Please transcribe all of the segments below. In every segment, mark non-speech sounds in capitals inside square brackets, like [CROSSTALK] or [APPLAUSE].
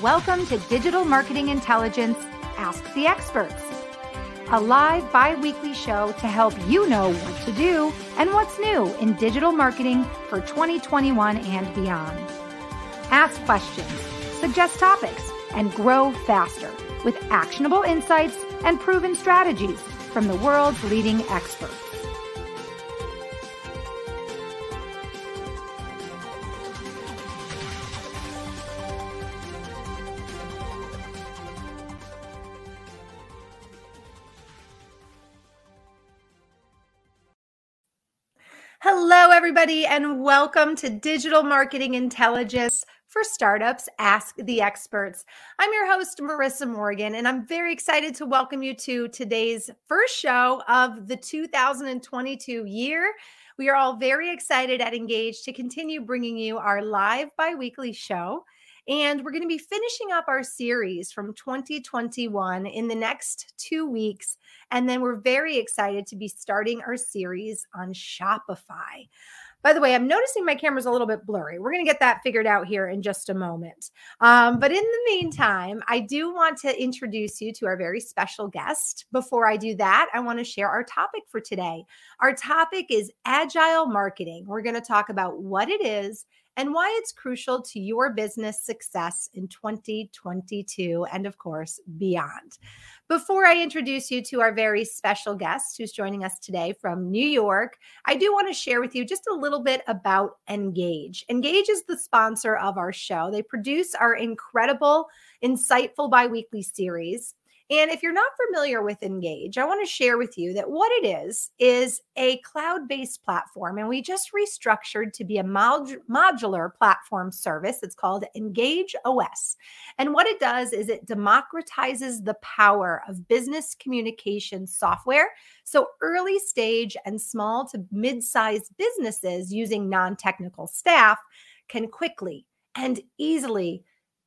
Welcome to Digital Marketing Intelligence Ask the Experts, a live bi weekly show to help you know what to do and what's new in digital marketing for 2021 and beyond. Ask questions, suggest topics, and grow faster with actionable insights and proven strategies from the world's leading experts. Everybody, and welcome to Digital Marketing Intelligence for Startups Ask the Experts. I'm your host, Marissa Morgan, and I'm very excited to welcome you to today's first show of the 2022 year. We are all very excited at Engage to continue bringing you our live bi weekly show. And we're going to be finishing up our series from 2021 in the next two weeks. And then we're very excited to be starting our series on Shopify. By the way, I'm noticing my camera's a little bit blurry. We're going to get that figured out here in just a moment. Um, but in the meantime, I do want to introduce you to our very special guest. Before I do that, I want to share our topic for today. Our topic is agile marketing. We're going to talk about what it is and why it's crucial to your business success in 2022 and, of course, beyond. Before I introduce you to our very special guest who's joining us today from New York, I do want to share with you just a little bit about Engage. Engage is the sponsor of our show. They produce our incredible, insightful biweekly series. And if you're not familiar with Engage, I want to share with you that what it is is a cloud based platform. And we just restructured to be a mod- modular platform service. It's called Engage OS. And what it does is it democratizes the power of business communication software. So early stage and small to mid sized businesses using non technical staff can quickly and easily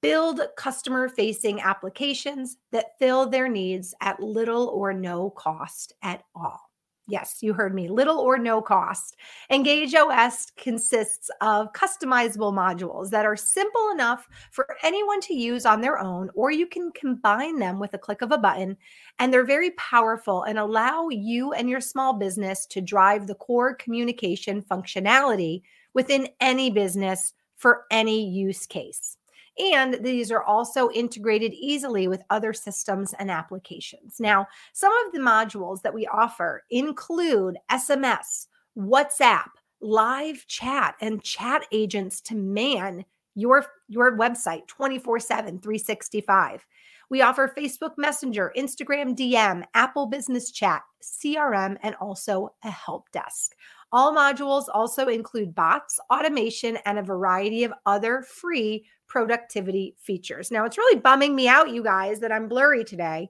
build customer facing applications that fill their needs at little or no cost at all. Yes, you heard me, little or no cost. Engage OS consists of customizable modules that are simple enough for anyone to use on their own, or you can combine them with a click of a button. And they're very powerful and allow you and your small business to drive the core communication functionality within any business for any use case. And these are also integrated easily with other systems and applications. Now, some of the modules that we offer include SMS, WhatsApp, live chat, and chat agents to man your, your website 24 7, 365. We offer Facebook Messenger, Instagram DM, Apple Business Chat, CRM, and also a help desk. All modules also include bots, automation, and a variety of other free productivity features. Now, it's really bumming me out, you guys, that I'm blurry today.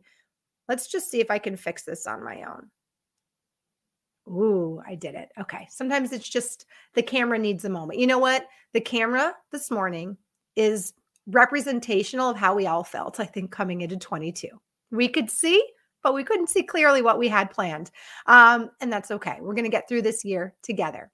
Let's just see if I can fix this on my own. Ooh, I did it. Okay. Sometimes it's just the camera needs a moment. You know what? The camera this morning is representational of how we all felt, I think, coming into 22. We could see, but we couldn't see clearly what we had planned. Um, and that's okay. We're going to get through this year together.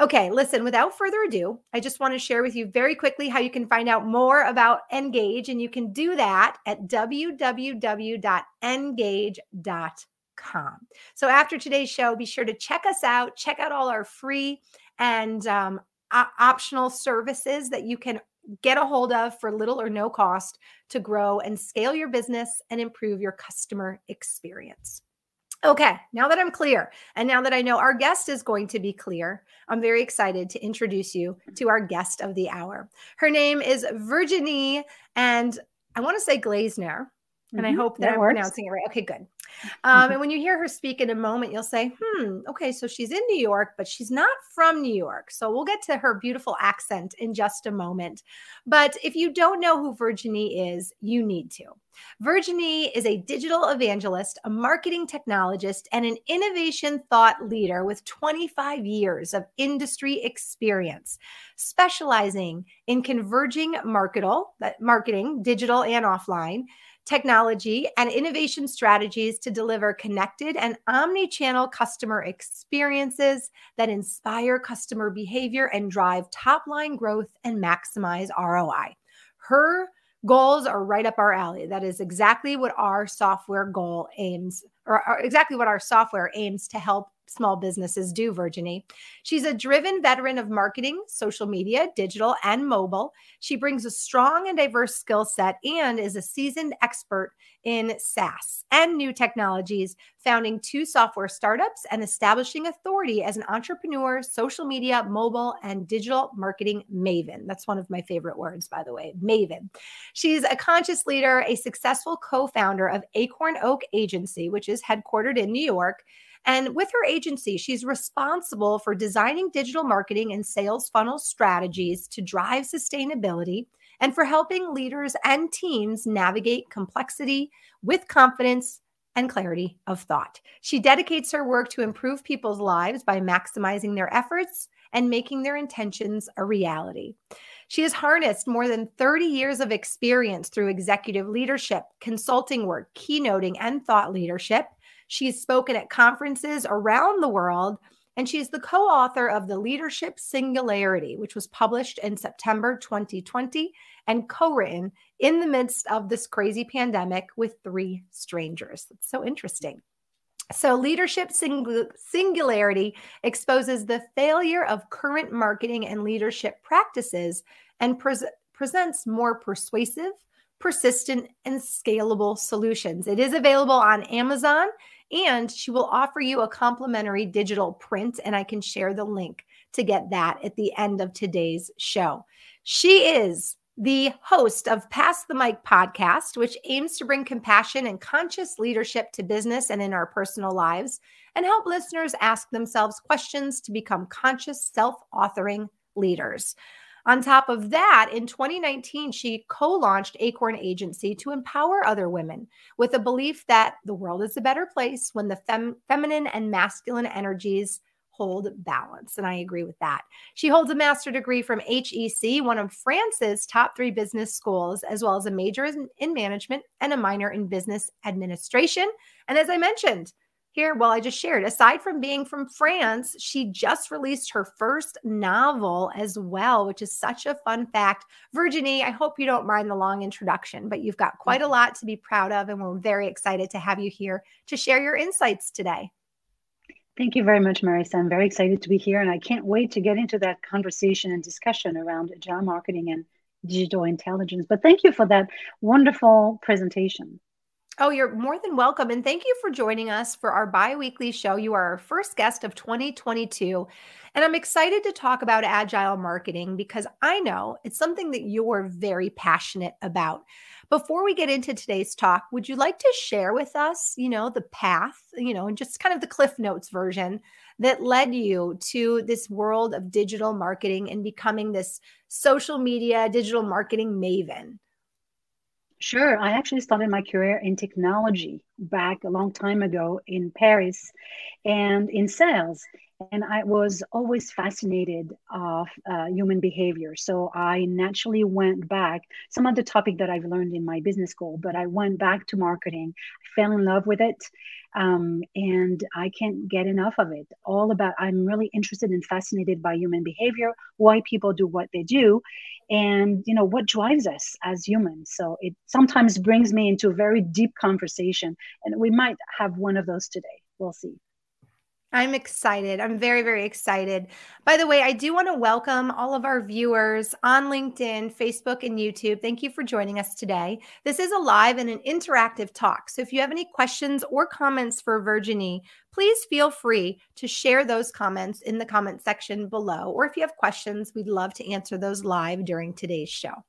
Okay, listen, without further ado, I just want to share with you very quickly how you can find out more about Engage. And you can do that at www.engage.com. So after today's show, be sure to check us out, check out all our free and um, optional services that you can get a hold of for little or no cost to grow and scale your business and improve your customer experience. Okay, now that I'm clear, and now that I know our guest is going to be clear, I'm very excited to introduce you mm-hmm. to our guest of the hour. Her name is Virginie, and I want to say Glazner, and mm-hmm, I hope that, that I'm works. pronouncing it right. Okay, good. Um, and when you hear her speak in a moment, you'll say, hmm, okay, so she's in New York, but she's not from New York. So we'll get to her beautiful accent in just a moment. But if you don't know who Virginie is, you need to. Virginie is a digital evangelist, a marketing technologist, and an innovation thought leader with 25 years of industry experience, specializing in converging marketal, marketing, digital and offline, technology, and innovation strategies to deliver connected and omni channel customer experiences that inspire customer behavior and drive top line growth and maximize ROI. Her Goals are right up our alley. That is exactly what our software goal aims, or, or exactly what our software aims to help small businesses do, Virginie. She's a driven veteran of marketing, social media, digital, and mobile. She brings a strong and diverse skill set and is a seasoned expert in SaaS and new technologies, founding two software startups and establishing authority as an entrepreneur, social media, mobile, and digital marketing maven. That's one of my favorite words, by the way, maven. She's a conscious leader, a successful co founder of Acorn Oak Agency, which is headquartered in New York and with her agency, she's responsible for designing digital marketing and sales funnel strategies to drive sustainability and for helping leaders and teams navigate complexity with confidence and clarity of thought. She dedicates her work to improve people's lives by maximizing their efforts and making their intentions a reality. She has harnessed more than 30 years of experience through executive leadership, consulting work, keynoting, and thought leadership. She's spoken at conferences around the world, and she's the co author of The Leadership Singularity, which was published in September 2020 and co written in the midst of this crazy pandemic with three strangers. That's so interesting. So, leadership singularity exposes the failure of current marketing and leadership practices and pre- presents more persuasive, persistent, and scalable solutions. It is available on Amazon and she will offer you a complimentary digital print, and I can share the link to get that at the end of today's show. She is the host of Pass the Mic podcast, which aims to bring compassion and conscious leadership to business and in our personal lives and help listeners ask themselves questions to become conscious, self authoring leaders. On top of that, in 2019, she co launched Acorn Agency to empower other women with a belief that the world is a better place when the fem- feminine and masculine energies hold balance. And I agree with that. She holds a master degree from HEC, one of France's top three business schools, as well as a major in, in management and a minor in business administration. And as I mentioned, here, well, I just shared, aside from being from France, she just released her first novel as well, which is such a fun fact. Virginie, I hope you don't mind the long introduction, but you've got quite a mm-hmm. lot to be proud of, and we're very excited to have you here to share your insights today. Thank you very much, Marissa. I'm very excited to be here, and I can't wait to get into that conversation and discussion around agile marketing and digital intelligence. But thank you for that wonderful presentation. Oh, you're more than welcome. And thank you for joining us for our bi weekly show. You are our first guest of 2022. And I'm excited to talk about agile marketing because I know it's something that you're very passionate about. Before we get into today's talk, would you like to share with us, you know, the path, you know, and just kind of the Cliff Notes version that led you to this world of digital marketing and becoming this social media digital marketing maven? Sure. I actually started my career in technology back a long time ago in Paris and in sales. And I was always fascinated of uh, human behavior. So I naturally went back, some of the topic that I've learned in my business school, but I went back to marketing, I fell in love with it. Um, and I can't get enough of it. All about, I'm really interested and fascinated by human behavior, why people do what they do, and you know what drives us as humans. So it sometimes brings me into a very deep conversation, and we might have one of those today. We'll see. I'm excited. I'm very, very excited. By the way, I do want to welcome all of our viewers on LinkedIn, Facebook, and YouTube. Thank you for joining us today. This is a live and an interactive talk. So if you have any questions or comments for Virginie, please feel free to share those comments in the comment section below. Or if you have questions, we'd love to answer those live during today's show.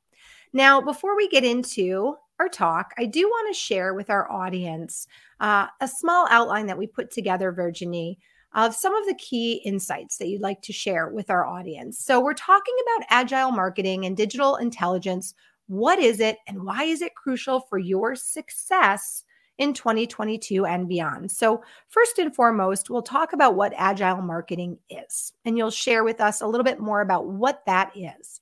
Now, before we get into our talk, I do want to share with our audience uh, a small outline that we put together, Virginie, of some of the key insights that you'd like to share with our audience. So, we're talking about agile marketing and digital intelligence. What is it, and why is it crucial for your success in 2022 and beyond? So, first and foremost, we'll talk about what agile marketing is, and you'll share with us a little bit more about what that is.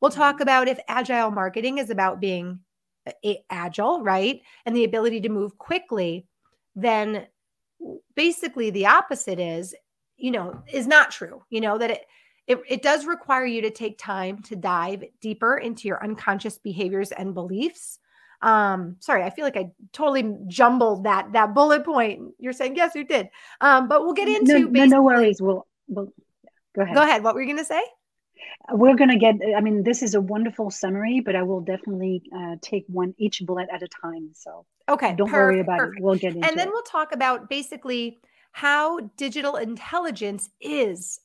We'll talk mm-hmm. about if agile marketing is about being agile, right? And the ability to move quickly, then basically the opposite is you know is not true you know that it it, it does require you to take time to dive deeper into your unconscious behaviors and beliefs. Um, sorry, I feel like I totally jumbled that that bullet point. You're saying yes, you did. Um, but we'll get into no, no, no worries. We'll, we'll go ahead. Go ahead. What were you going to say? We're going to get. I mean, this is a wonderful summary, but I will definitely uh, take one each bullet at a time. So okay, don't perfect, worry about perfect. it. We'll get into it. and then it. we'll talk about basically how digital intelligence is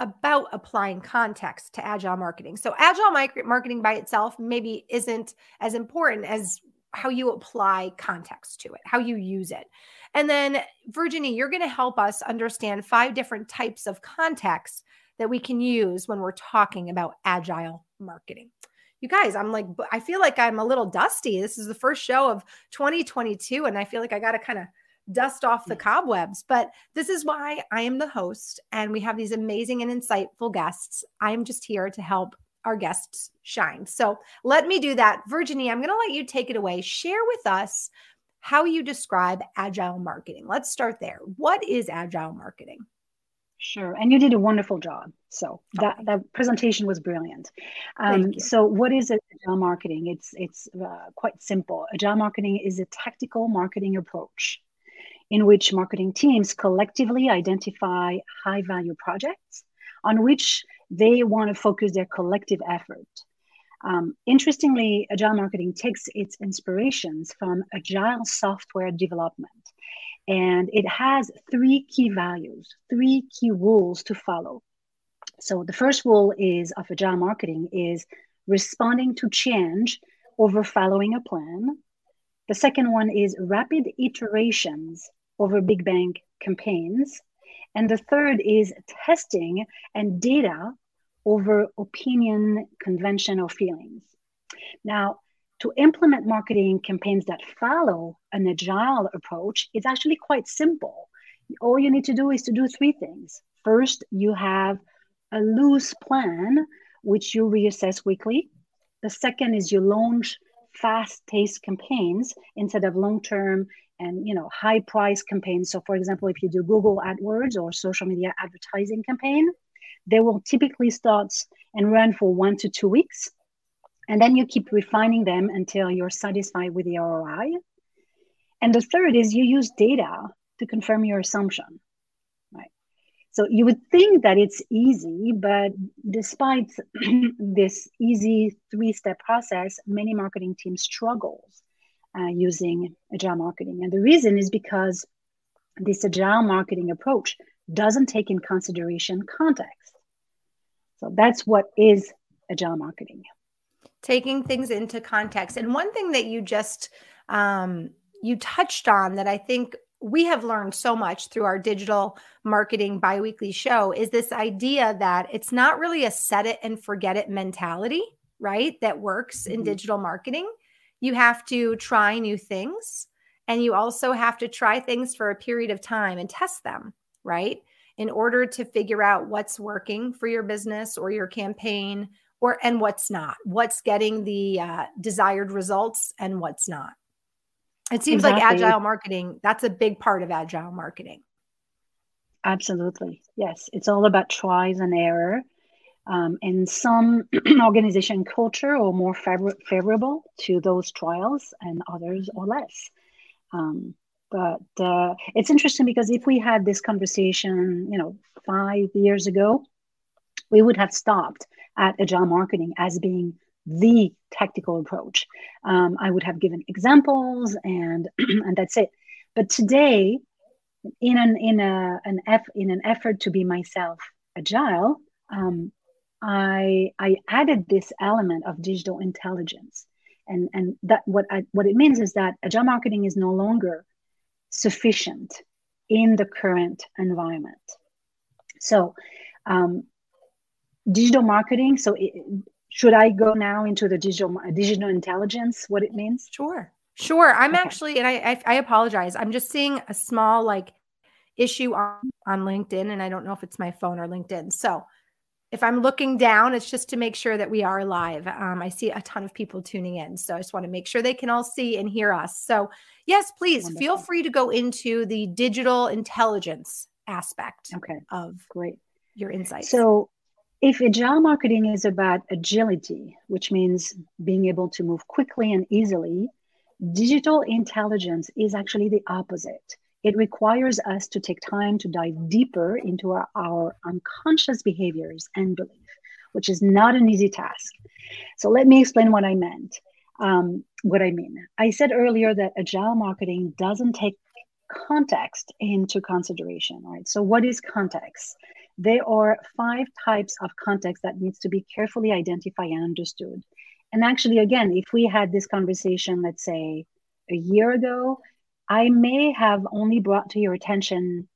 about applying context to agile marketing. So, agile marketing by itself maybe isn't as important as how you apply context to it, how you use it. And then, Virginie, you're going to help us understand five different types of context that we can use when we're talking about agile marketing. You guys, I'm like, I feel like I'm a little dusty. This is the first show of 2022, and I feel like I got to kind of dust off the cobwebs. But this is why I am the host and we have these amazing and insightful guests. I'm just here to help our guests shine. So let me do that. Virginie, I'm going to let you take it away. Share with us how you describe agile marketing. Let's start there. What is agile marketing? Sure, and you did a wonderful job. So that that presentation was brilliant. Um, so what is agile marketing? It's it's uh, quite simple. Agile marketing is a tactical marketing approach in which marketing teams collectively identify high value projects on which they want to focus their collective effort. Um, interestingly, agile marketing takes its inspirations from agile software development. And it has three key values, three key rules to follow. So the first rule is of agile marketing is responding to change over following a plan. The second one is rapid iterations over big bang campaigns. And the third is testing and data over opinion, convention, or feelings. Now, to implement marketing campaigns that follow an agile approach, it's actually quite simple. All you need to do is to do three things. First, you have a loose plan, which you reassess weekly. The second is you launch fast-paced campaigns instead of long-term and you know high price campaigns so for example if you do google adwords or social media advertising campaign they will typically start and run for one to two weeks and then you keep refining them until you're satisfied with the roi and the third is you use data to confirm your assumption right so you would think that it's easy but despite [CLEARS THROAT] this easy three step process many marketing teams struggles uh, using agile marketing. And the reason is because this agile marketing approach doesn't take in consideration context. So that's what is agile marketing. Taking things into context. And one thing that you just um, you touched on that I think we have learned so much through our digital marketing biweekly show is this idea that it's not really a set it and forget it mentality, right? That works mm-hmm. in digital marketing you have to try new things and you also have to try things for a period of time and test them, right? In order to figure out what's working for your business or your campaign or and what's not, what's getting the uh, desired results and what's not. It seems exactly. like agile marketing, that's a big part of agile marketing. Absolutely. Yes. It's all about tries and error um, and some [CLEARS THROAT] organization culture are more favor- favorable to those trials and others or less. Um, but uh, it's interesting because if we had this conversation, you know, five years ago, we would have stopped at agile marketing as being the tactical approach. Um, I would have given examples and [CLEARS THROAT] and that's it. But today, in an in a an in an effort to be myself agile, um, I I added this element of digital intelligence, and and that what I, what it means is that agile marketing is no longer sufficient in the current environment. So, um, digital marketing. So, it, should I go now into the digital digital intelligence? What it means? Sure, sure. I'm okay. actually, and I, I I apologize. I'm just seeing a small like issue on on LinkedIn, and I don't know if it's my phone or LinkedIn. So if I'm looking down, it's just to make sure that we are live. Um, I see a ton of people tuning in. So I just want to make sure they can all see and hear us. So, yes, please Wonderful. feel free to go into the digital intelligence aspect okay. of great your insights. So, if agile marketing is about agility, which means being able to move quickly and easily, digital intelligence is actually the opposite. It requires us to take time to dive deeper into our, our unconscious behaviors and belief, which is not an easy task. So let me explain what I meant. Um, what I mean. I said earlier that agile marketing doesn't take context into consideration, right? So what is context? There are five types of context that needs to be carefully identified and understood. And actually, again, if we had this conversation, let's say a year ago, I may have only brought to your attention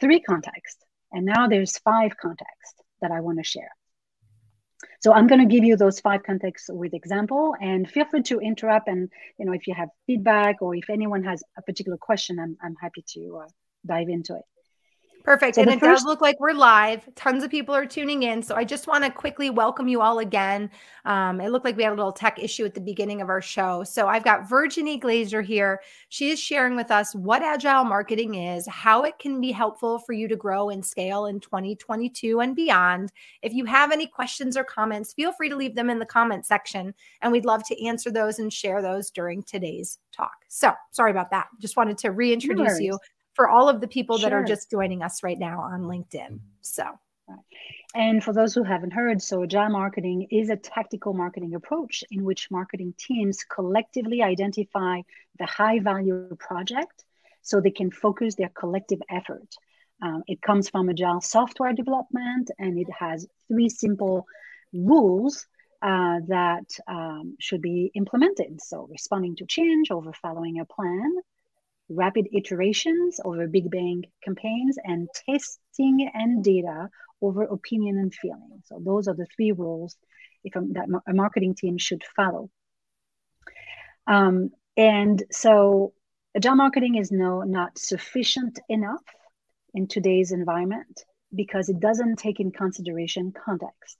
three contexts. And now there's five contexts that I want to share. So I'm going to give you those five contexts with example and feel free to interrupt. And, you know, if you have feedback or if anyone has a particular question, I'm, I'm happy to uh, dive into it. Perfect. So and it first- does look like we're live. Tons of people are tuning in. So I just want to quickly welcome you all again. Um, it looked like we had a little tech issue at the beginning of our show. So I've got Virginie Glazer here. She is sharing with us what agile marketing is, how it can be helpful for you to grow and scale in 2022 and beyond. If you have any questions or comments, feel free to leave them in the comment section. And we'd love to answer those and share those during today's talk. So sorry about that. Just wanted to reintroduce you for all of the people sure. that are just joining us right now on LinkedIn. So, and for those who haven't heard, so agile marketing is a tactical marketing approach in which marketing teams collectively identify the high value project so they can focus their collective effort. Um, it comes from agile software development and it has three simple rules uh, that um, should be implemented. So, responding to change over following a plan, rapid iterations over Big Bang campaigns, and testing and data over opinion and feeling. So those are the three rules if a, that a marketing team should follow. Um, and so agile marketing is no not sufficient enough in today's environment because it doesn't take in consideration context.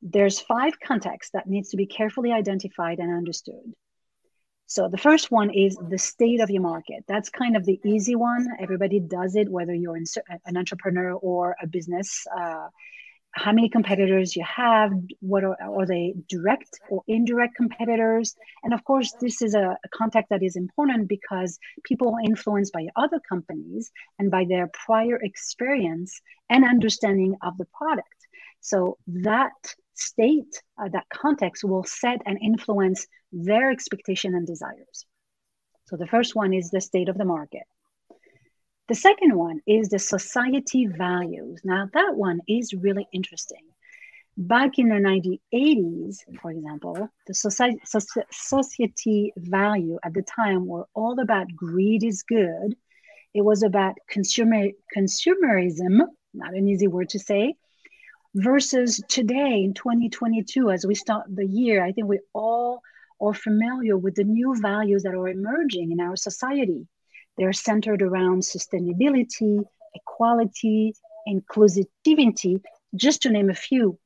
There's five contexts that needs to be carefully identified and understood. So the first one is the state of your market. That's kind of the easy one. Everybody does it, whether you're an entrepreneur or a business. Uh, how many competitors you have? What are, are, they direct or indirect competitors? And of course, this is a, a contact that is important because people are influenced by other companies and by their prior experience and understanding of the product. So that state, uh, that context will set and influence their expectation and desires. So the first one is the state of the market. The second one is the society values. Now, that one is really interesting. Back in the 1980s, for example, the society, society value at the time were all about greed is good. It was about consumer consumerism, not an easy word to say, versus today in 2022 as we start the year i think we all are familiar with the new values that are emerging in our society. They're centered around sustainability equality inclusivity just to name a few.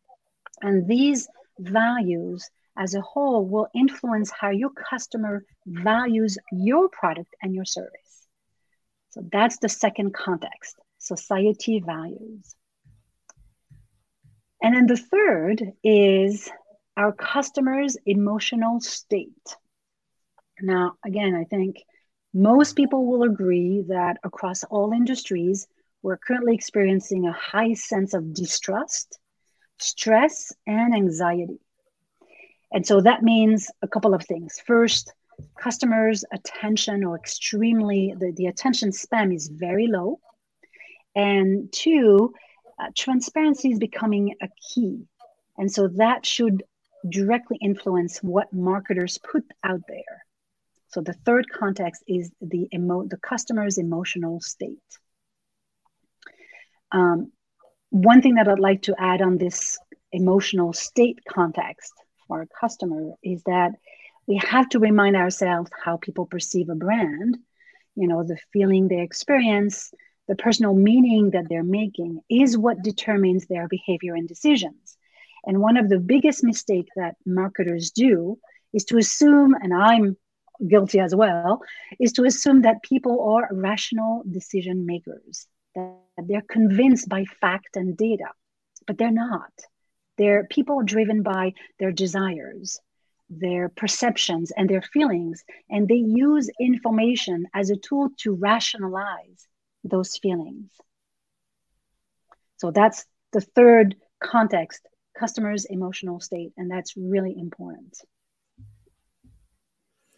And these values as a whole will influence how your customer values your product and your service. So that's the second context society values. And then the third is our customers' emotional state. Now, again, I think most people will agree that across all industries, we're currently experiencing a high sense of distrust, stress, and anxiety. And so that means a couple of things. First, customers' attention or extremely, the, the attention span is very low. And two, uh, transparency is becoming a key. And so that should directly influence what marketers put out there. So the third context is the emo- the customer's emotional state. Um, one thing that I'd like to add on this emotional state context for a customer is that we have to remind ourselves how people perceive a brand, you know, the feeling they experience, the personal meaning that they're making is what determines their behavior and decisions. And one of the biggest mistakes that marketers do is to assume, and I'm guilty as well, is to assume that people are rational decision makers. That they're convinced by fact and data, but they're not. They're people driven by their desires, their perceptions, and their feelings, and they use information as a tool to rationalize those feelings. So that's the third context customer's emotional state, and that's really important.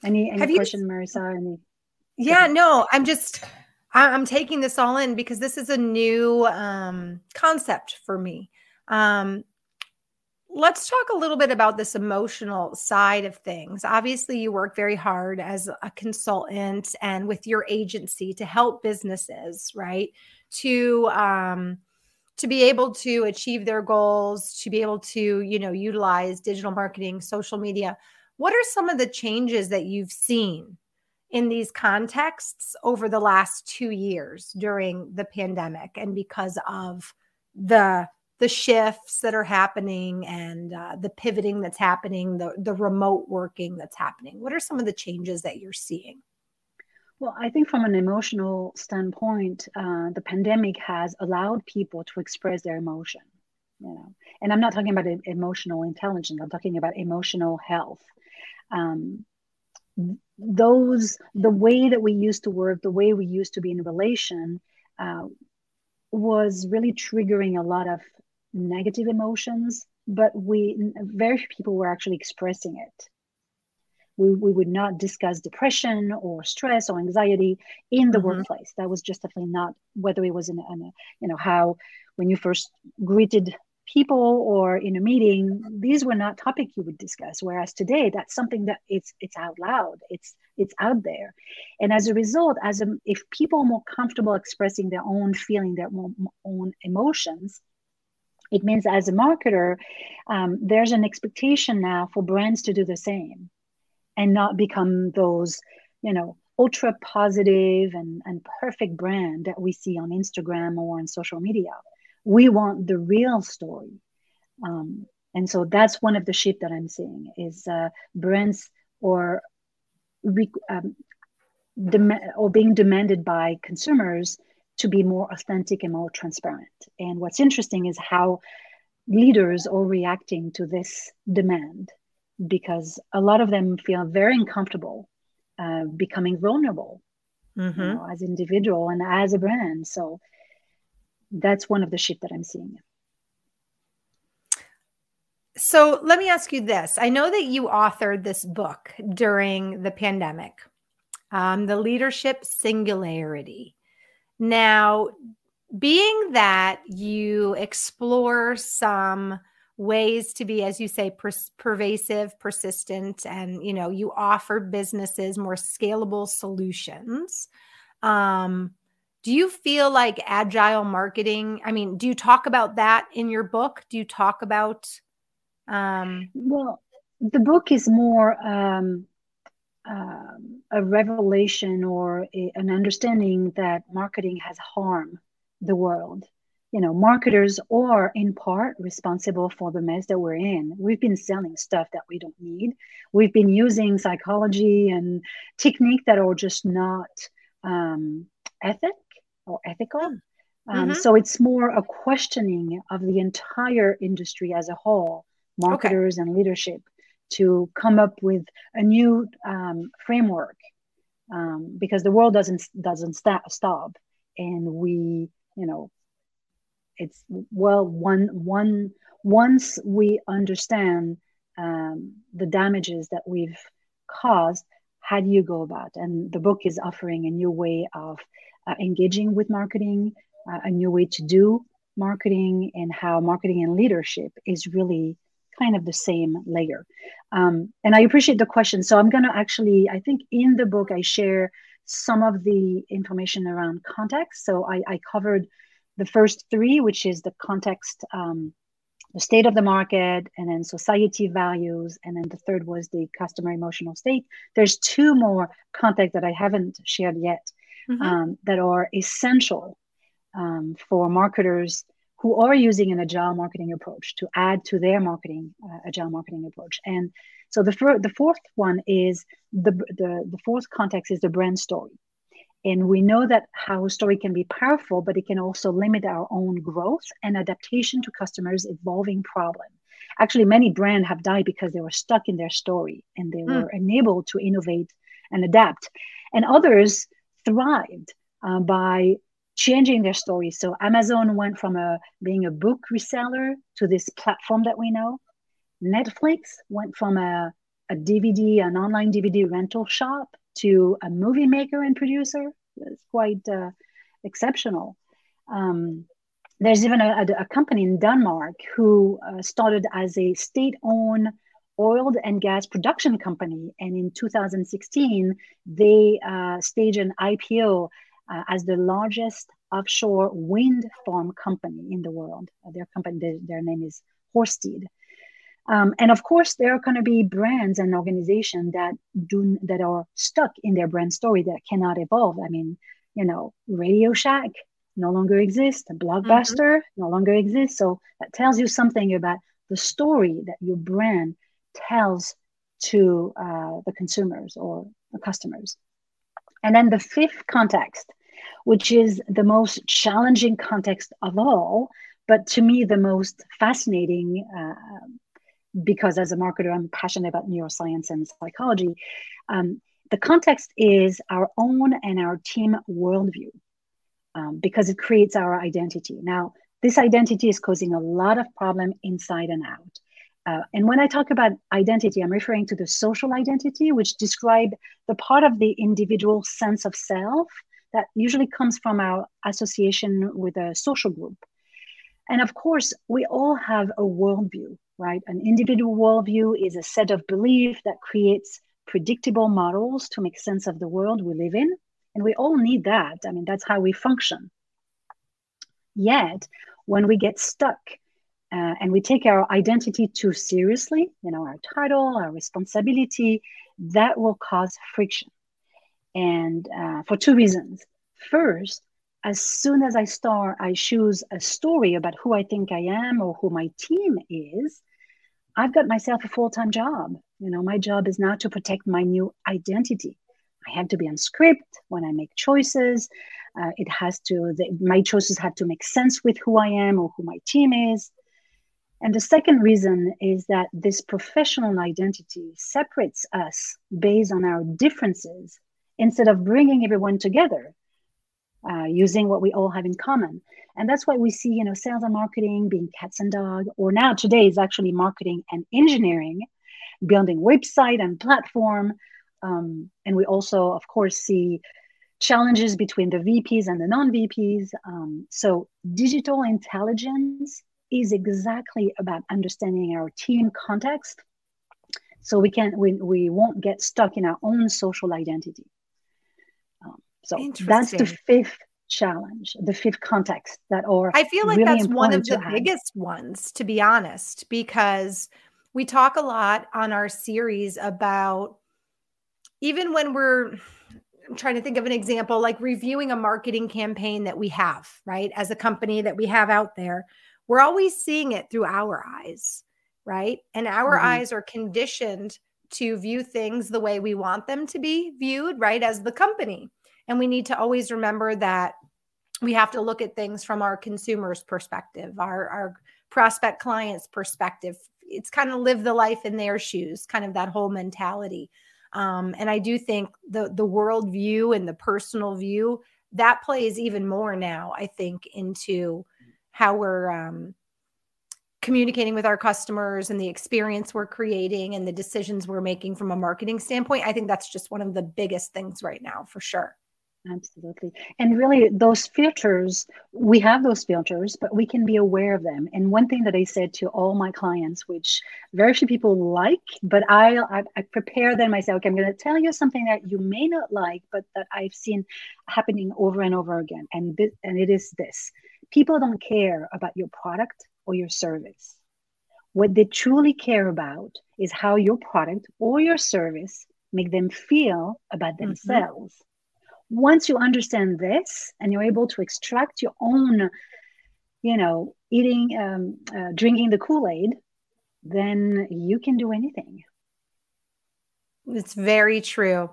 Any any Have question, you, Marissa? Any? Yeah, no, I'm just I'm taking this all in because this is a new um, concept for me. Um, let's talk a little bit about this emotional side of things. Obviously, you work very hard as a consultant and with your agency to help businesses, right? To um, to be able to achieve their goals, to be able to, you know, utilize digital marketing, social media. What are some of the changes that you've seen in these contexts over the last 2 years during the pandemic and because of the the shifts that are happening and uh, the pivoting that's happening, the the remote working that's happening? What are some of the changes that you're seeing? Well, I think from an emotional standpoint, uh, the pandemic has allowed people to express their emotion. You know, and I'm not talking about emotional intelligence. I'm talking about emotional health. Um, those the way that we used to work, the way we used to be in relation, uh, was really triggering a lot of negative emotions. But we very few people were actually expressing it we, we would not discuss depression or stress or anxiety in the mm-hmm. workplace. That was just definitely not whether it was in, in a, you know, how when you first greeted people or in a meeting, these were not topics you would discuss. Whereas today, that's something that it's it's out loud. It's it's out there, and as a result, as a, if people are more comfortable expressing their own feeling, their own emotions, it means as a marketer, um, there's an expectation now for brands to do the same and not become those, you know, ultra positive and, and perfect brand that we see on Instagram or on social media. We want the real story. Um, and so that's one of the shift that I'm seeing is uh, brands or um, dem- or being demanded by consumers to be more authentic and more transparent. And what's interesting is how leaders are reacting to this demand because a lot of them feel very uncomfortable uh, becoming vulnerable mm-hmm. you know, as individual and as a brand. So that's one of the shift that I'm seeing. So let me ask you this. I know that you authored this book during the pandemic, um, The Leadership Singularity. Now, being that you explore some ways to be as you say per- pervasive persistent and you know you offer businesses more scalable solutions. Um do you feel like agile marketing i mean do you talk about that in your book? Do you talk about um well the book is more um, uh, a revelation or a, an understanding that marketing has harmed the world you know, marketers are in part responsible for the mess that we're in. We've been selling stuff that we don't need. We've been using psychology and technique that are just not um, ethic or ethical. Hmm. Um, mm-hmm. So it's more a questioning of the entire industry as a whole, marketers okay. and leadership, to come up with a new um, framework um, because the world doesn't doesn't st- stop, and we, you know, it's well one one once we understand um, the damages that we've caused how do you go about? And the book is offering a new way of uh, engaging with marketing uh, a new way to do marketing and how marketing and leadership is really kind of the same layer. Um, and i appreciate the question. So i'm going to actually i think in the book i share some of the information around context. So i, I covered the first three, which is the context, um, the state of the market, and then society values, and then the third was the customer emotional state. There's two more context that I haven't shared yet mm-hmm. um, that are essential um, for marketers who are using an agile marketing approach to add to their marketing uh, agile marketing approach. And so the, fir- the fourth one is the, the the fourth context is the brand story And we know that how a story can be powerful, but it can also limit our own growth and adaptation to customers' evolving problem. Actually, many brands have died because they were stuck in their story and they mm. were unable to innovate and adapt. And others thrived uh, by changing their story. So Amazon went from a being a book reseller to this platform that we know. Netflix went from a, a DVD, an online DVD rental shop to a movie maker and producer. It's quite uh, exceptional. Um, there's even a, a, company in Denmark who uh, started as a state-owned oil and gas production company, and in 2016 they uh, staged an IPO uh, as the largest offshore wind farm company in the world. Their company, their, their name is Ørsted. Um, and of course, there are going to be brands and organizations that do that are stuck in their brand story that cannot evolve. I mean, you know, Radio Shack no longer exists, Blockbuster mm-hmm. no longer exists. So that tells you something about the story that your brand tells to uh, the consumers or the customers. And then the fifth context, which is the most challenging context of all, but to me the most fascinating uh, because as a marketer, I'm passionate about neuroscience and psychology. Um, the context is our own and our team worldview um, because it creates our identity. Now, this identity is causing a lot of problem inside and out. Uh, and when I talk about identity, I'm referring to the social identity, which describe the part of the individual sense of self that usually comes from our association with a social group. And of course, we all have a worldview right? An individual worldview is a set of belief that creates predictable models to make sense of the world we live in. And we all need that. I mean, that's how we function. Yet, when we get stuck uh, and we take our identity too seriously, you know, our title, our responsibility, that will cause friction. And uh, for two reasons. First, as soon as I start, I choose a story about who I think I am or who my team is, I've got myself a full time job. You know, my job is now to protect my new identity. I have to be on script when I make choices. Uh, it has to, the, my choices have to make sense with who I am or who my team is. And the second reason is that this professional identity separates us based on our differences instead of bringing everyone together uh, using what we all have in common. And that's why we see, you know, sales and marketing being cats and dog, or now today is actually marketing and engineering, building website and platform. Um, and we also, of course, see challenges between the VPs and the non-VPs. Um, so digital intelligence is exactly about understanding our team context so we can we, we won't get stuck in our own social identity so that's the fifth challenge, the fifth context that or I feel like really that's one of the biggest ones, to be honest, because we talk a lot on our series about even when we're I'm trying to think of an example like reviewing a marketing campaign that we have, right? As a company that we have out there, we're always seeing it through our eyes, right? And our mm-hmm. eyes are conditioned to view things the way we want them to be viewed, right? As the company. And we need to always remember that we have to look at things from our consumers' perspective, our, our prospect clients' perspective. It's kind of live the life in their shoes, kind of that whole mentality. Um, and I do think the the world view and the personal view that plays even more now. I think into how we're um, communicating with our customers and the experience we're creating and the decisions we're making from a marketing standpoint. I think that's just one of the biggest things right now, for sure. Absolutely. And really, those filters, we have those filters, but we can be aware of them. And one thing that I said to all my clients, which very few people like, but I, I, I prepare them myself. Okay, I'm going to tell you something that you may not like, but that I've seen happening over and over again. And, and it is this people don't care about your product or your service. What they truly care about is how your product or your service make them feel about mm-hmm. themselves. Mm-hmm once you understand this and you're able to extract your own you know eating um, uh, drinking the kool-aid then you can do anything it's very true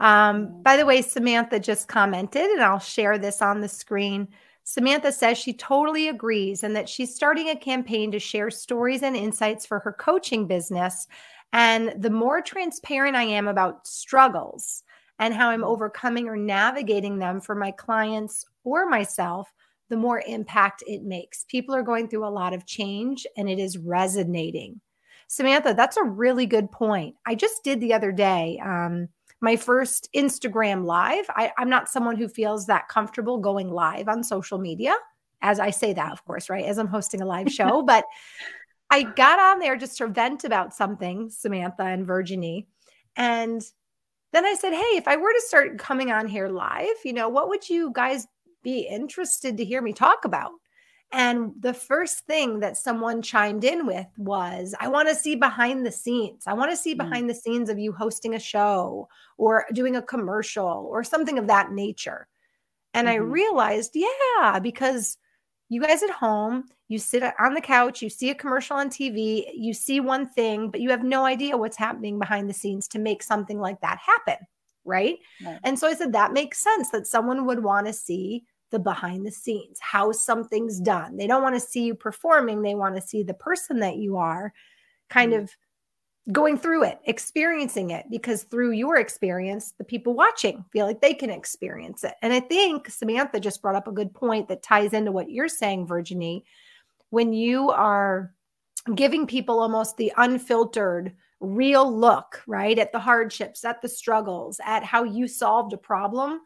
Um, by the way, Samantha just commented, and I'll share this on the screen. Samantha says she totally agrees and that she's starting a campaign to share stories and insights for her coaching business. And the more transparent I am about struggles and how I'm overcoming or navigating them for my clients or myself, the more impact it makes. People are going through a lot of change and it is resonating. Samantha, that's a really good point. I just did the other day. Um, my first Instagram live. I, I'm not someone who feels that comfortable going live on social media. As I say that, of course, right? As I'm hosting a live show, [LAUGHS] but I got on there just to vent about something, Samantha and Virginie. And then I said, Hey, if I were to start coming on here live, you know, what would you guys be interested to hear me talk about? And the first thing that someone chimed in with was, I want to see behind the scenes. I want to see mm. behind the scenes of you hosting a show or doing a commercial or something of that nature. And mm-hmm. I realized, yeah, because you guys at home, you sit on the couch, you see a commercial on TV, you see one thing, but you have no idea what's happening behind the scenes to make something like that happen. Right. right. And so I said, that makes sense that someone would want to see the behind the scenes, how something's done. They don't want to see you performing, they want to see the person that you are kind mm. of going through it, experiencing it, because through your experience, the people watching feel like they can experience it. And I think Samantha just brought up a good point that ties into what you're saying, Virginie. When you are giving people almost the unfiltered, real look, right, at the hardships, at the struggles, at how you solved a problem,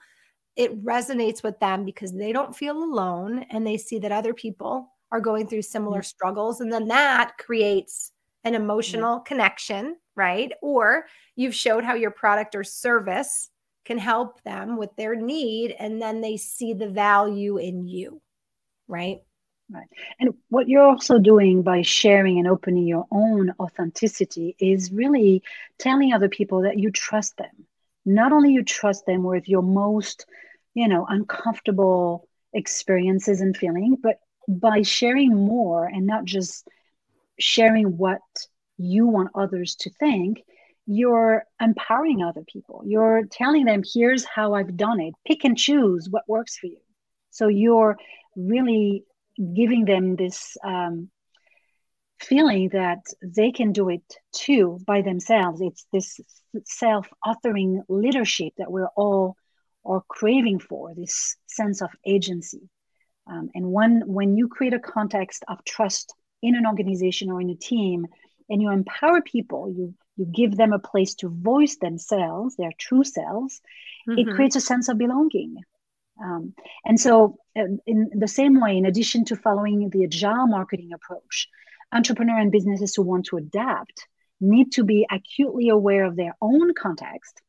it resonates with them because they don't feel alone and they see that other people are going through similar mm-hmm. struggles. And then that creates an emotional mm-hmm. connection, right? Or you've showed how your product or service can help them with their need. And then they see the value in you, right? Right. And what you're also doing by sharing and opening your own authenticity is really telling other people that you trust them not only you trust them with your most you know uncomfortable experiences and feeling but by sharing more and not just sharing what you want others to think you're empowering other people you're telling them here's how i've done it pick and choose what works for you so you're really giving them this um, feeling that they can do it too by themselves. It's this self authoring leadership that we're all are craving for, this sense of agency. Um, and when, when you create a context of trust in an organization or in a team, and you empower people, you, you give them a place to voice themselves, their true selves, mm-hmm. it creates a sense of belonging. Um, and so, uh, in the same way, in addition to following the agile marketing approach, entrepreneurs and businesses who want to adapt need to be acutely aware of their own context,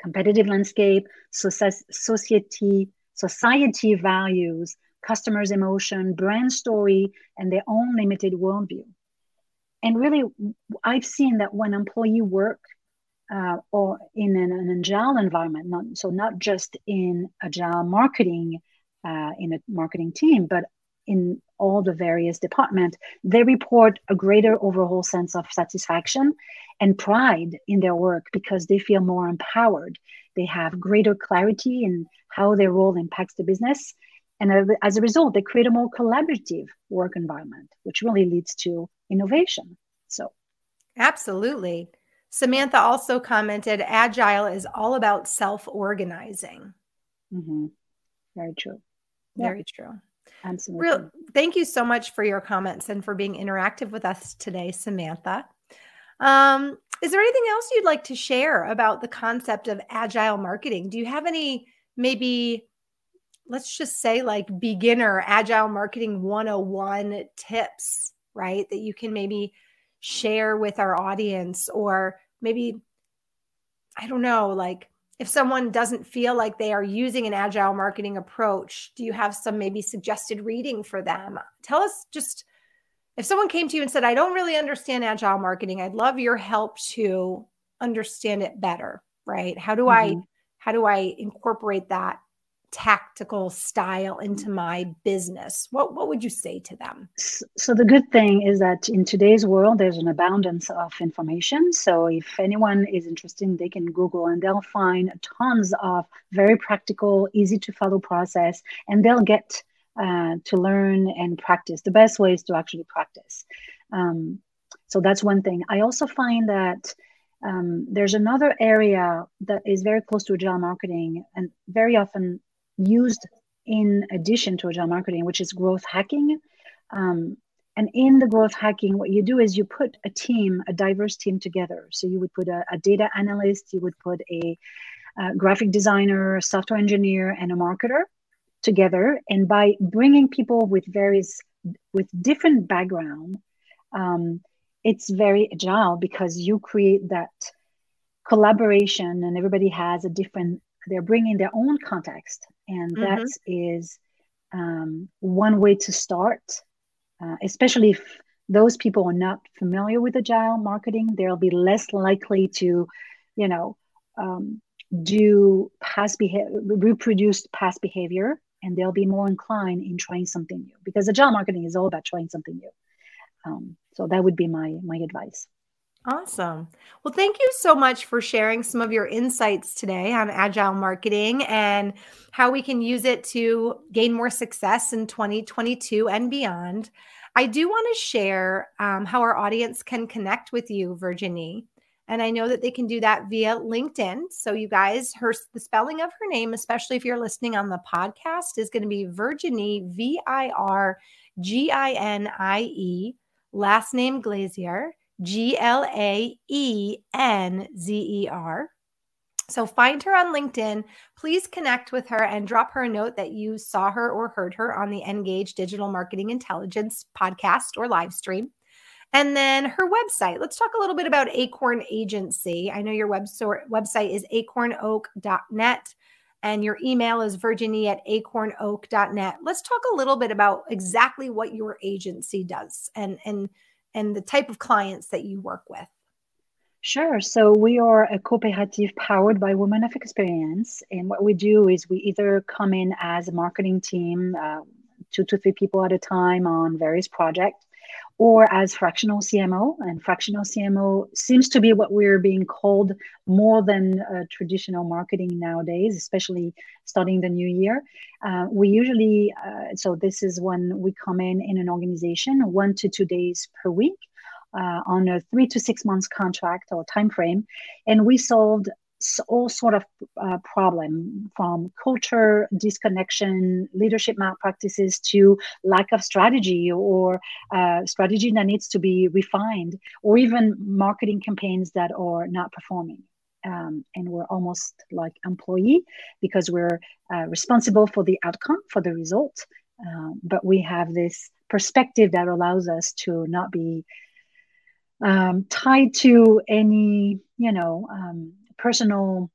competitive landscape, society, society values, customers' emotion, brand story, and their own limited worldview. And really, I've seen that when employee work uh, or in an, an, agile environment, not, so not just in agile marketing uh, in a marketing team, but in all the various departments, they report a greater overall sense of satisfaction and pride in their work because they feel more empowered. They have greater clarity in how their role impacts the business. And as a result, they create a more collaborative work environment, which really leads to innovation. So, absolutely. Samantha also commented Agile is all about self organizing. Mm-hmm. Very true. Very true. Absolutely. Real, thank you so much for your comments and for being interactive with us today, Samantha. Um, is there anything else you'd like to share about the concept of agile marketing? Do you have any maybe let's just say like beginner agile marketing 101 tips, right? That you can maybe share with our audience or maybe I don't know, like if someone doesn't feel like they are using an agile marketing approach, do you have some maybe suggested reading for them? Tell us just if someone came to you and said, I don't really understand agile marketing, I'd love your help to understand it better, right? How do mm-hmm. I how do I incorporate that tactical style into my business? What what would you say to them? So the good thing is that in today's world there's an abundance of information. So if anyone is interested they can google and they'll find tons of very practical easy to follow process and they'll get uh, to learn and practice. The best way is to actually practice. Um, so that's one thing. I also find that um, there's another area that is very close to agile marketing and very often used in addition to agile marketing, which is growth hacking. Um, and in the growth hacking, what you do is you put a team, a diverse team together. So you would put a, a data analyst, you would put a, a graphic designer, a software engineer, and a marketer together. And by bringing people with various, with different background, um, it's very agile because you create that collaboration and everybody has a different they're bringing their own context and mm-hmm. that is um, one way to start uh, especially if those people are not familiar with agile marketing they'll be less likely to you know um, do past behavior reproduce past behavior and they'll be more inclined in trying something new because agile marketing is all about trying something new um, so that would be my my advice Awesome. Well, thank you so much for sharing some of your insights today on agile marketing and how we can use it to gain more success in 2022 and beyond. I do want to share um, how our audience can connect with you, Virginie. And I know that they can do that via LinkedIn. So, you guys, her the spelling of her name, especially if you're listening on the podcast, is going to be Virginie, V I R G I N I E, last name Glaenzer. G L A E N Z E R. So find her on LinkedIn. Please connect with her and drop her a note that you saw her or heard her on the Engage Digital Marketing Intelligence podcast or live stream. And then her website. Let's talk a little bit about Acorn Agency. I know your web website is acornoak.net and your email is virginie at acornoak.net. Let's talk a little bit about exactly what your agency does and, and and the type of clients that you work with? Sure. So we are a cooperative powered by Women of Experience. And what we do is we either come in as a marketing team, uh, two to three people at a time on various projects, or as fractional CMO. And fractional CMO seems to be what we're being called more than uh, traditional marketing nowadays, especially starting the new year. Uh, we usually, uh, so this is when we come in in an organization one to two days per week. Uh, on a three to six months contract or time frame, and we solved all sort of uh, problem from culture disconnection leadership malpractices to lack of strategy or uh, strategy that needs to be refined or even marketing campaigns that are not performing. Um, and we're almost like employee because we're uh, responsible for the outcome for the result. Um, but we have this perspective that allows us to not be um, tied to any you know um, personal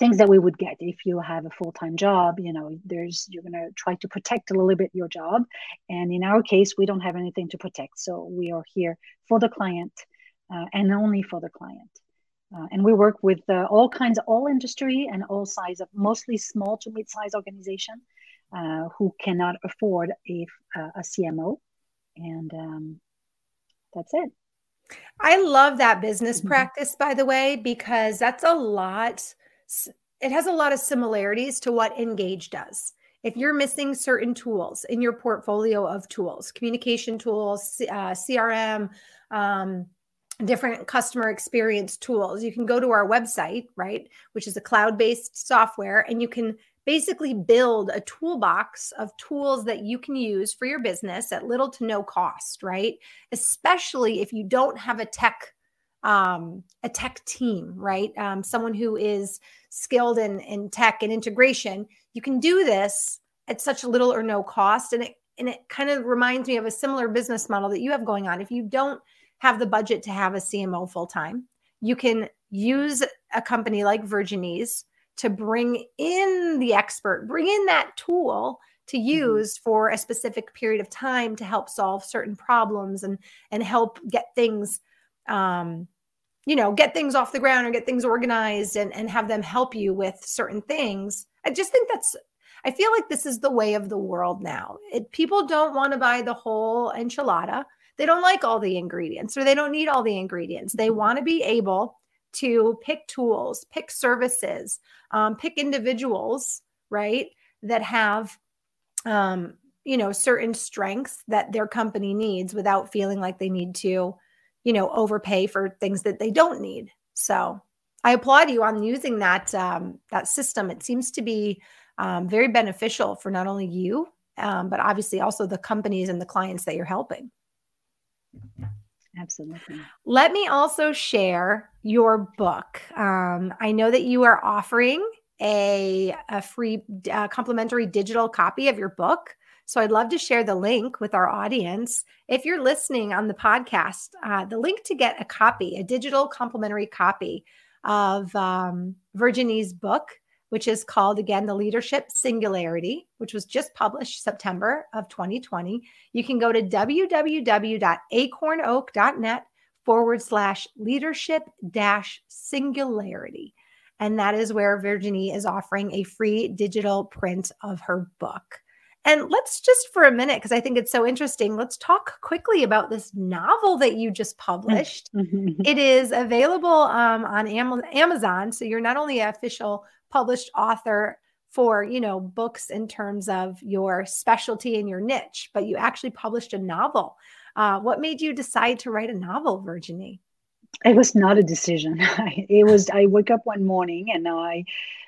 things that we would get if you have a full-time job you know there's you're going to try to protect a little bit your job. And in our case we don't have anything to protect. So we are here for the client uh, and only for the client. Uh, and we work with uh, all kinds of all industry and all size of mostly small to mid-sized organization uh, who cannot afford a, uh, a cmo and um, that's it I love that business mm-hmm. practice, by the way, because that's a lot. It has a lot of similarities to what Engage does. If you're missing certain tools in your portfolio of tools, communication tools, uh, CRM, um, different customer experience tools, you can go to our website, right, which is a cloud based software, and you can basically build a toolbox of tools that you can use for your business at little to no cost, right? Especially if you don't have a tech um, a tech team, right? Um, someone who is skilled in, in tech and integration, you can do this at such little or no cost. And it and it kind of reminds me of a similar business model that you have going on. If you don't have the budget to have a CMO full time, you can use a company like Virginie's to bring in the expert, bring in that tool to mm-hmm. use mm-hmm. for a specific period of time to help solve certain problems and and help get things um you know get things off the ground or get things organized and and have them help you with certain things i just think that's I feel like this is the way of the world now. It, people don't want to buy the whole enchilada. They don't like all the ingredients or they don't need all the ingredients. They want to be able to pick tools, pick services, um, pick individuals, right, that have, um, you know, certain strengths that their company needs without feeling like they need to, you know, overpay for things that they don't need. So I applaud you on using that um, that system. It seems to be um, very beneficial for not only you, um, but obviously also the companies and the clients that you're helping. Absolutely. Let me also share your book. Um, I know that you are offering a, a free uh, complimentary digital copy of your book. So I'd love to share the link with our audience. If you're listening on the podcast, uh, the link to get a copy, a digital complimentary copy of um, Virginie's book which is called again the Leadership Singularity, which was just published September of 2020. You can go to www.acornoak.net forward slash leadership dash singularity. And that is where Virginie is offering a free digital print of her book. And let's just for a minute, because I think it's so interesting, let's talk quickly about this novel that you just published. it is available um, on Amazon. So you're not only an official published author for you know books in terms of your specialty and your niche but you actually published a novel. Uh, what made you decide to write a novel virginie? It was not a decision. [LAUGHS] It was i woke up one morning and i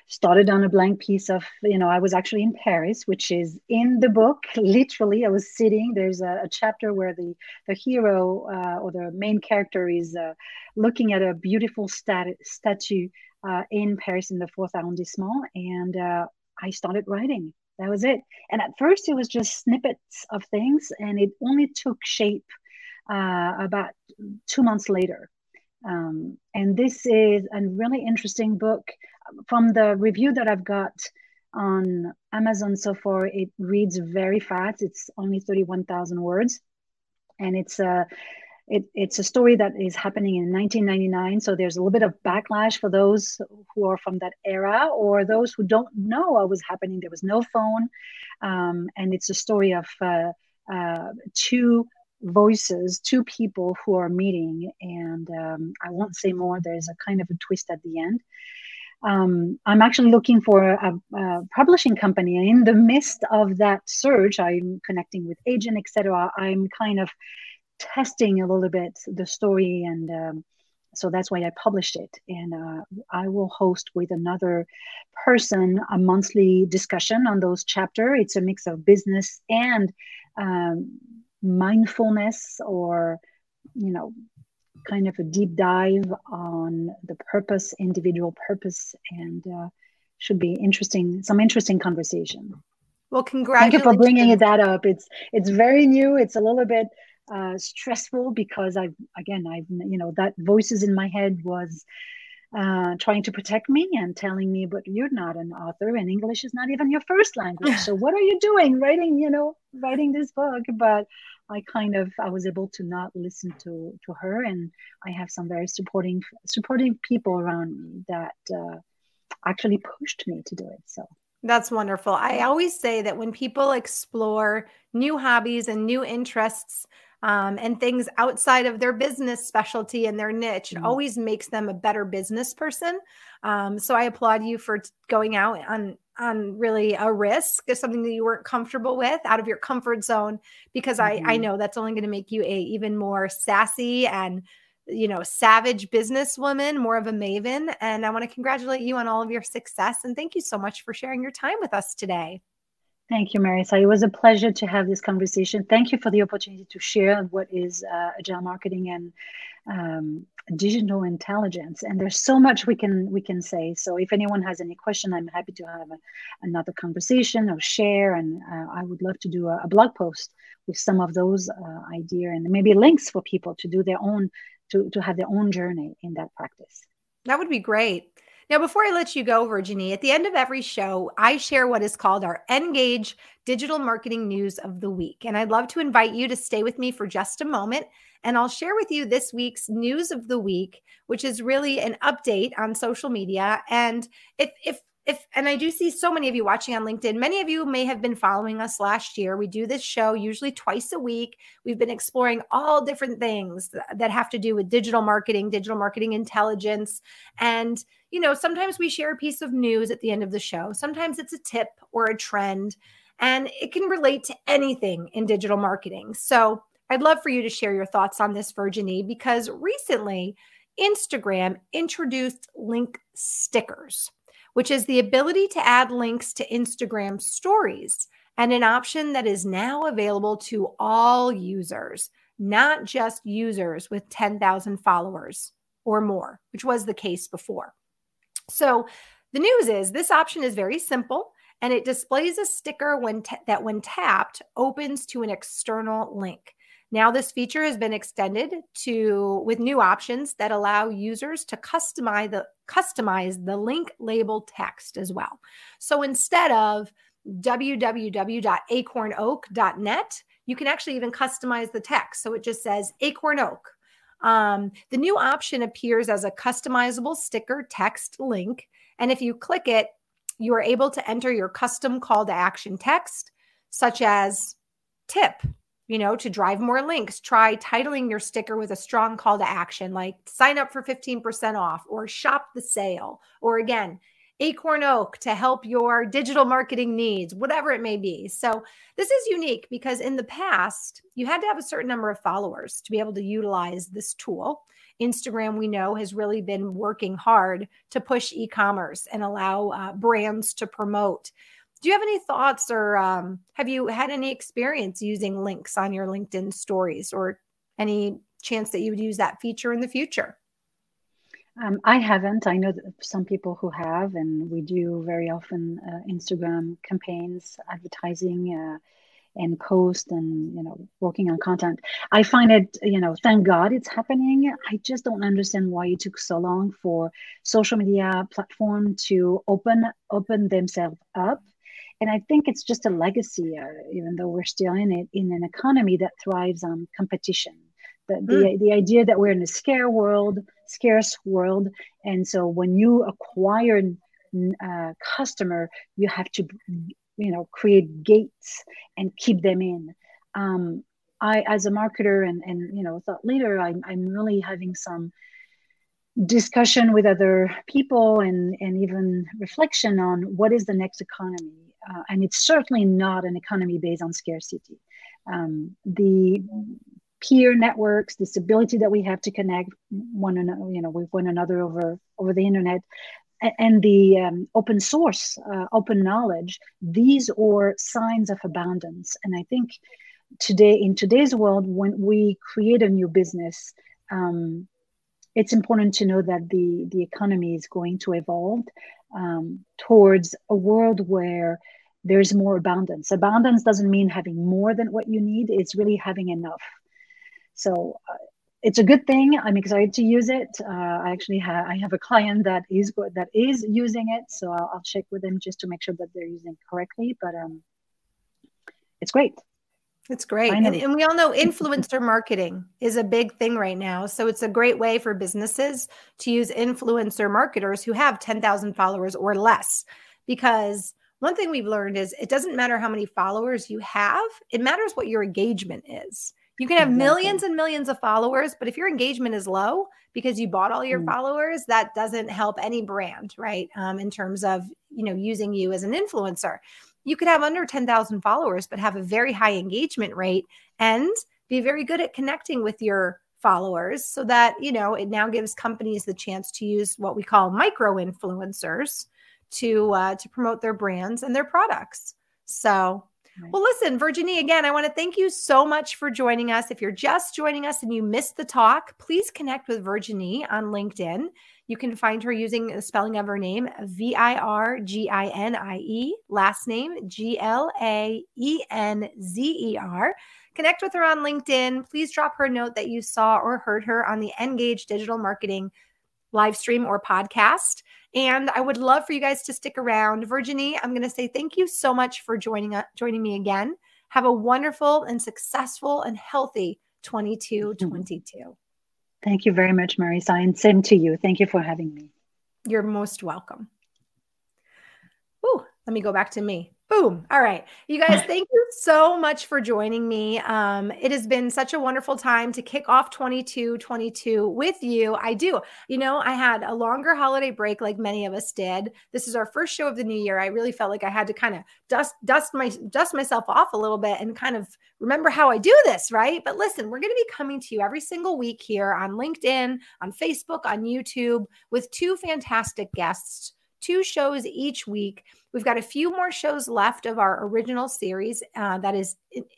started on a blank piece of you know i was actually in paris which is in the book literally. I was sitting there's a, a chapter where the the hero uh, or the main character is uh, looking at a beautiful stat- statue uh, in Paris in the fourth arrondissement, and uh, I started writing. That was it. And at first, it was just snippets of things, and it only took shape uh, about two months later. Um, and this is a really interesting book. From the review that I've got on Amazon so far, it reads very fast. It's only 31,000 words. And it's a it, it's a story that is happening in 1999. So there's a little bit of backlash for those who are from that era or those who don't know what was happening. There was no phone. Um, and it's a story of uh, uh, two voices, two people who are meeting. And um, I won't say more. There's a kind of a twist at the end. Um, I'm actually looking for a, a, publishing company. In the midst of that search, I'm connecting with agent, etc. I'm kind of testing a little bit the story and um, so that's why i published it. And uh, i will host with another person a monthly discussion on those chapter. It's a mix of business and um, mindfulness or you know kind of a deep dive on the purpose individual purpose and uh, should be interesting some interesting conversation. Well congratulations thank you for bringing that up. It's it's very new. It's a little bit uh, stressful because I've again I've you know that voices in my head was uh, trying to protect me and telling me, but you're not an author and English is not even your first language. [LAUGHS] so what are you doing writing, you know, writing this book? But I kind of I was able to not listen to to her, and I have some very supporting supporting people around me that uh, actually pushed me to do it. So that's wonderful. I always say that when people explore new hobbies and new interests, um, and things outside of their business specialty and their niche. It mm-hmm. always makes them a better business person. Um, so I applaud you for going out on on really a risk something that you weren't comfortable with out of your comfort zone because mm-hmm. I I know that's only going to make you a even more sassy and you know savage businesswoman more of a maven and i want to congratulate you on all of your success and thank you so much for sharing your time with us today Thank you, Marisa. It was a pleasure to have this conversation. Thank you for the opportunity to share what is uh, agile marketing and um, digital intelligence. And there's so much we can we can say. So if anyone has any question, I'm happy to have a, another conversation or share. And uh, I would love to do a, a, blog post with some of those uh, ideas and maybe links for people to do their own to to have their own journey in that practice. That would be great. Now, before I let you go, Virginie, at the end of every show, I share what is called our Engage Digital Marketing News of the Week. And I'd love to invite you to stay with me for just a moment. And I'll share with you this week's news of the week, which is really an update on social media. And if, if if and I do see so many of you watching on LinkedIn, many of you may have been following us last year. We do this show usually twice a week. We've been exploring all different things that have to do with digital marketing, digital marketing intelligence, and you know, sometimes we share a piece of news at the end of the show. Sometimes it's a tip or a trend, and it can relate to anything in digital marketing. So, I'd love for you to share your thoughts on this, Virginie, because recently Instagram introduced link stickers which is the ability to add links to Instagram stories and an option that is now available to all users, not just users with 10,000 followers or more, which was the case before. So the news is this option is very simple and it displays a sticker when that when tapped opens to an external link. Now, this feature has been extended to with new options that allow users to customize the customize the link label text as well. So instead of www.acornoak.net, you can actually even customize the text. So it just says Acorn Oak. Um, the new option appears as a customizable sticker text link. And if you click it, you are able to enter your custom call to action text, such as tip you know, to drive more links, try titling your sticker with a strong call to action like sign up for 15% off or shop the sale, or again, Acorn Oak to help your digital marketing needs, whatever it may be. So, this is unique because in the past, you had to have a certain number of followers to be able to utilize this tool. Instagram, we know, has really been working hard to push e commerce and allow uh, brands to promote do you have any thoughts or um, have you had any experience using links on your LinkedIn stories or any chance that you would use that feature in the future? Um, I haven't. I know some people who have, and we do very often uh, Instagram campaigns, advertising, uh, and post, and you know, working on content. I find it, you know, thank God it's happening. I just don't understand why it took so long for social media platform to open open themselves up and I think it's just a legacy, uh, even though we're still in it, in an economy that thrives on competition. The, the, mm. the idea that we're in a scare world, scarce world. And so when you acquire a uh, customer, you have to, you know, create gates and keep them in. Um, I, as a marketer and, and you know, thought leader, I'm, I'm really having some discussion with other people and, and even reflection on what is the next economy uh, and it's certainly not an economy based on scarcity. Um, the peer networks, this ability that we have to connect one another, you know, with one another over over the internet, and the um, open source, uh, open knowledge, these are signs of abundance. And I think today, in today's world, when we create a new business, um, it's important to know that the the economy is going to evolve um, towards a world where there's more abundance. Abundance doesn't mean having more than what you need, it's really having enough. So uh, it's a good thing. I'm excited to use it. Uh, I actually have I have a client that is that is using it, so I'll, I'll, check with them just to make sure that they're using it correctly. But um, it's great. It's great. And, and, we all know influencer marketing is a big thing right now. So it's a great way for businesses to use influencer marketers who have 10,000 followers or less because one thing we've learned is it doesn't matter how many followers you have, it matters what your engagement is. You can have exactly. millions and millions of followers, but if your engagement is low because you bought all your mm. followers, that doesn't help any brand, right? Um, in terms of you know using you as an influencer, you could have under ten thousand followers, but have a very high engagement rate and be very good at connecting with your followers, so that you know it now gives companies the chance to use what we call micro influencers to uh, to promote their brands and their products. So, well, listen, Virginie, again, I want to thank you so much for joining us. If you're just joining us and you missed the talk, please connect with Virginie on LinkedIn. You can find her using the spelling of her name, V I R G I N I E, last name G L A E N Z E R. Connect with her on LinkedIn. Please drop her a note that you saw or heard her on the Engage Digital Marketing live stream or podcast. And I would love for you guys to stick around. Virginie, I'm going to say thank you so much for joining uh, joining me again. Have a wonderful and successful and healthy 2222. Thank you very much, Marisa, and same to you. Thank you for having me. You're most welcome. Ooh, let me go back to me. Boom. All right. You guys, [LAUGHS] thank you so much for joining me. Um, it has been such a wonderful time to kick off 22 22 with you. I do. You know, I had a longer holiday break like many of us did. This is our first show of the new year. I really felt like I had to kind of dust dust my dust myself off a little bit and kind of remember how I do this, right? But listen, we're going to be coming to you every single week here on LinkedIn, on Facebook, on YouTube with two fantastic guests two shows each week. We've got a few more shows left of our original series uh, that is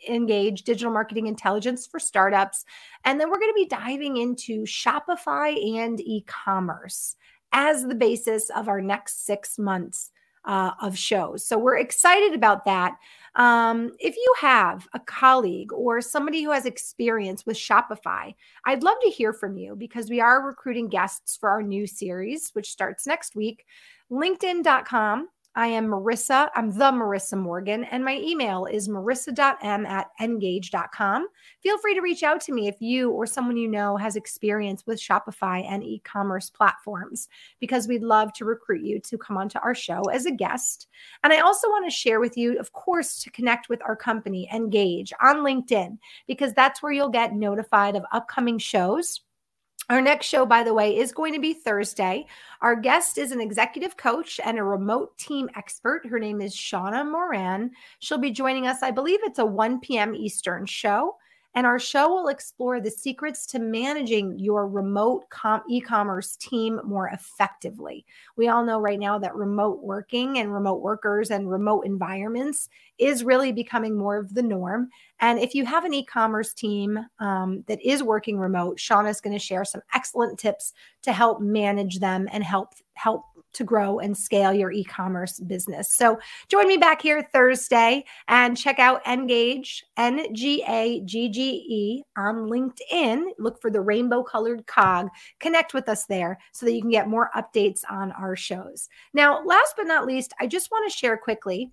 Engage Digital Marketing Intelligence for Startups. And then we're going to be diving into Shopify and e commerce as the basis of our next six months. Uh, of shows. So we're excited about that. Um, if you have a colleague or somebody who has experience with Shopify, I'd love to hear from you because we are recruiting guests for our new series, which starts next week. LinkedIn.com. I am Marissa. I'm the Marissa Morgan, and my email is marissa.m at engage.com. Feel free to reach out to me if you or someone you know has experience with Shopify and e commerce platforms, because we'd love to recruit you to come onto our show as a guest. And I also want to share with you, of course, to connect with our company, Engage, on LinkedIn, because that's where you'll get notified of upcoming shows our next show, by the way, is going to be Thursday. Our guest is an executive coach and a remote team expert. Her name is Shauna Moran. She'll be joining us, I believe it's a 1 p.m. Eastern show. And our show will explore the secrets to managing your remote com- e commerce team more effectively. We all know right now that remote working and remote workers and remote environments is really becoming more of the norm. And if you have an e commerce team um, that is working remote, Shauna is going to share some excellent tips to help manage them and help help to grow and scale your e commerce business. So join me back here Thursday and check out Engage, N G A G G E, on LinkedIn. Look for the rainbow colored cog. Connect with us there so that you can get more updates on our shows. Now, last but not least, I just want to share quickly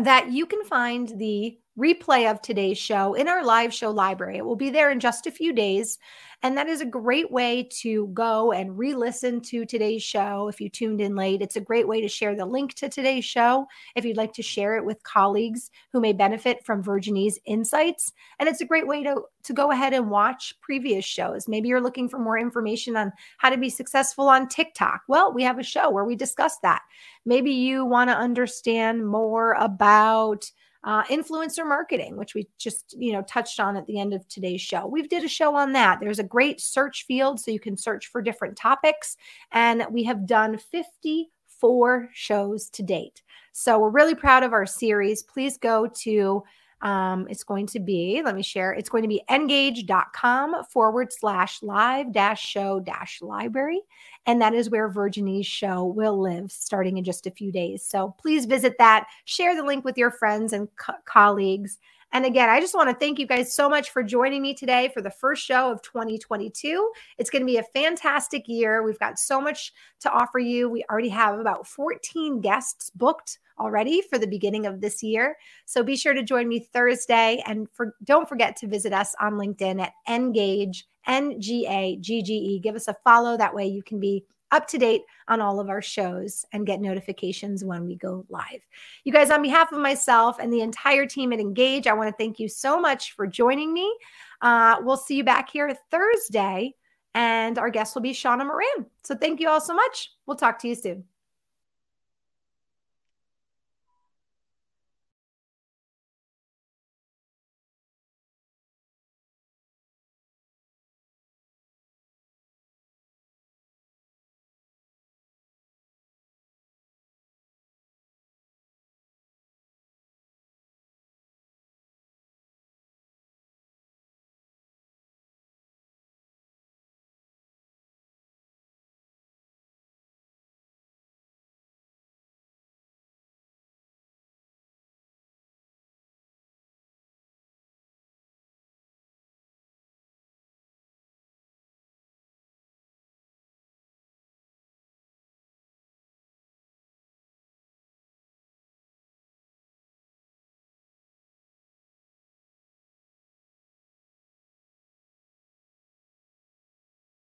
that you can find the replay of today's show in our live show library. It will be there in just a few days. And that is a great way to go and re listen to today's show if you tuned in late. It's a great way to share the link to today's show if you'd like to share it with colleagues who may benefit from Virginie's insights. And it's a great way to, to go ahead and watch previous shows. Maybe you're looking for more information on how to be successful on TikTok. Well, we have a show where we discuss that. Maybe you want to understand more about uh, influencer marketing, which we just you know touched on at the end of today's show. We've did a show on that. There's a great search field, so you can search for different topics, and we have done 54 shows to date. So we're really proud of our series. Please go to um, it's going to be, let me share, it's going to be engage.com forward slash live dash show dash library. And that is where Virginie's show will live starting in just a few days. So please visit that, share the link with your friends and co- colleagues. And again, I just want to thank you guys so much for joining me today for the first show of 2022. It's going to be a fantastic year. We've got so much to offer you. We already have about 14 guests booked already for the beginning of this year. So be sure to join me Thursday and for, don't forget to visit us on LinkedIn at Engage N G A G G E. Give us a follow. That way you can be up to date on all of our shows and get notifications when we go live. You guys, on behalf of myself and the entire team at Engage, I want to thank you so much for joining me. Uh, we'll see you back here Thursday, and our guest will be Shauna Moran. So thank you all so much. We'll talk to you soon.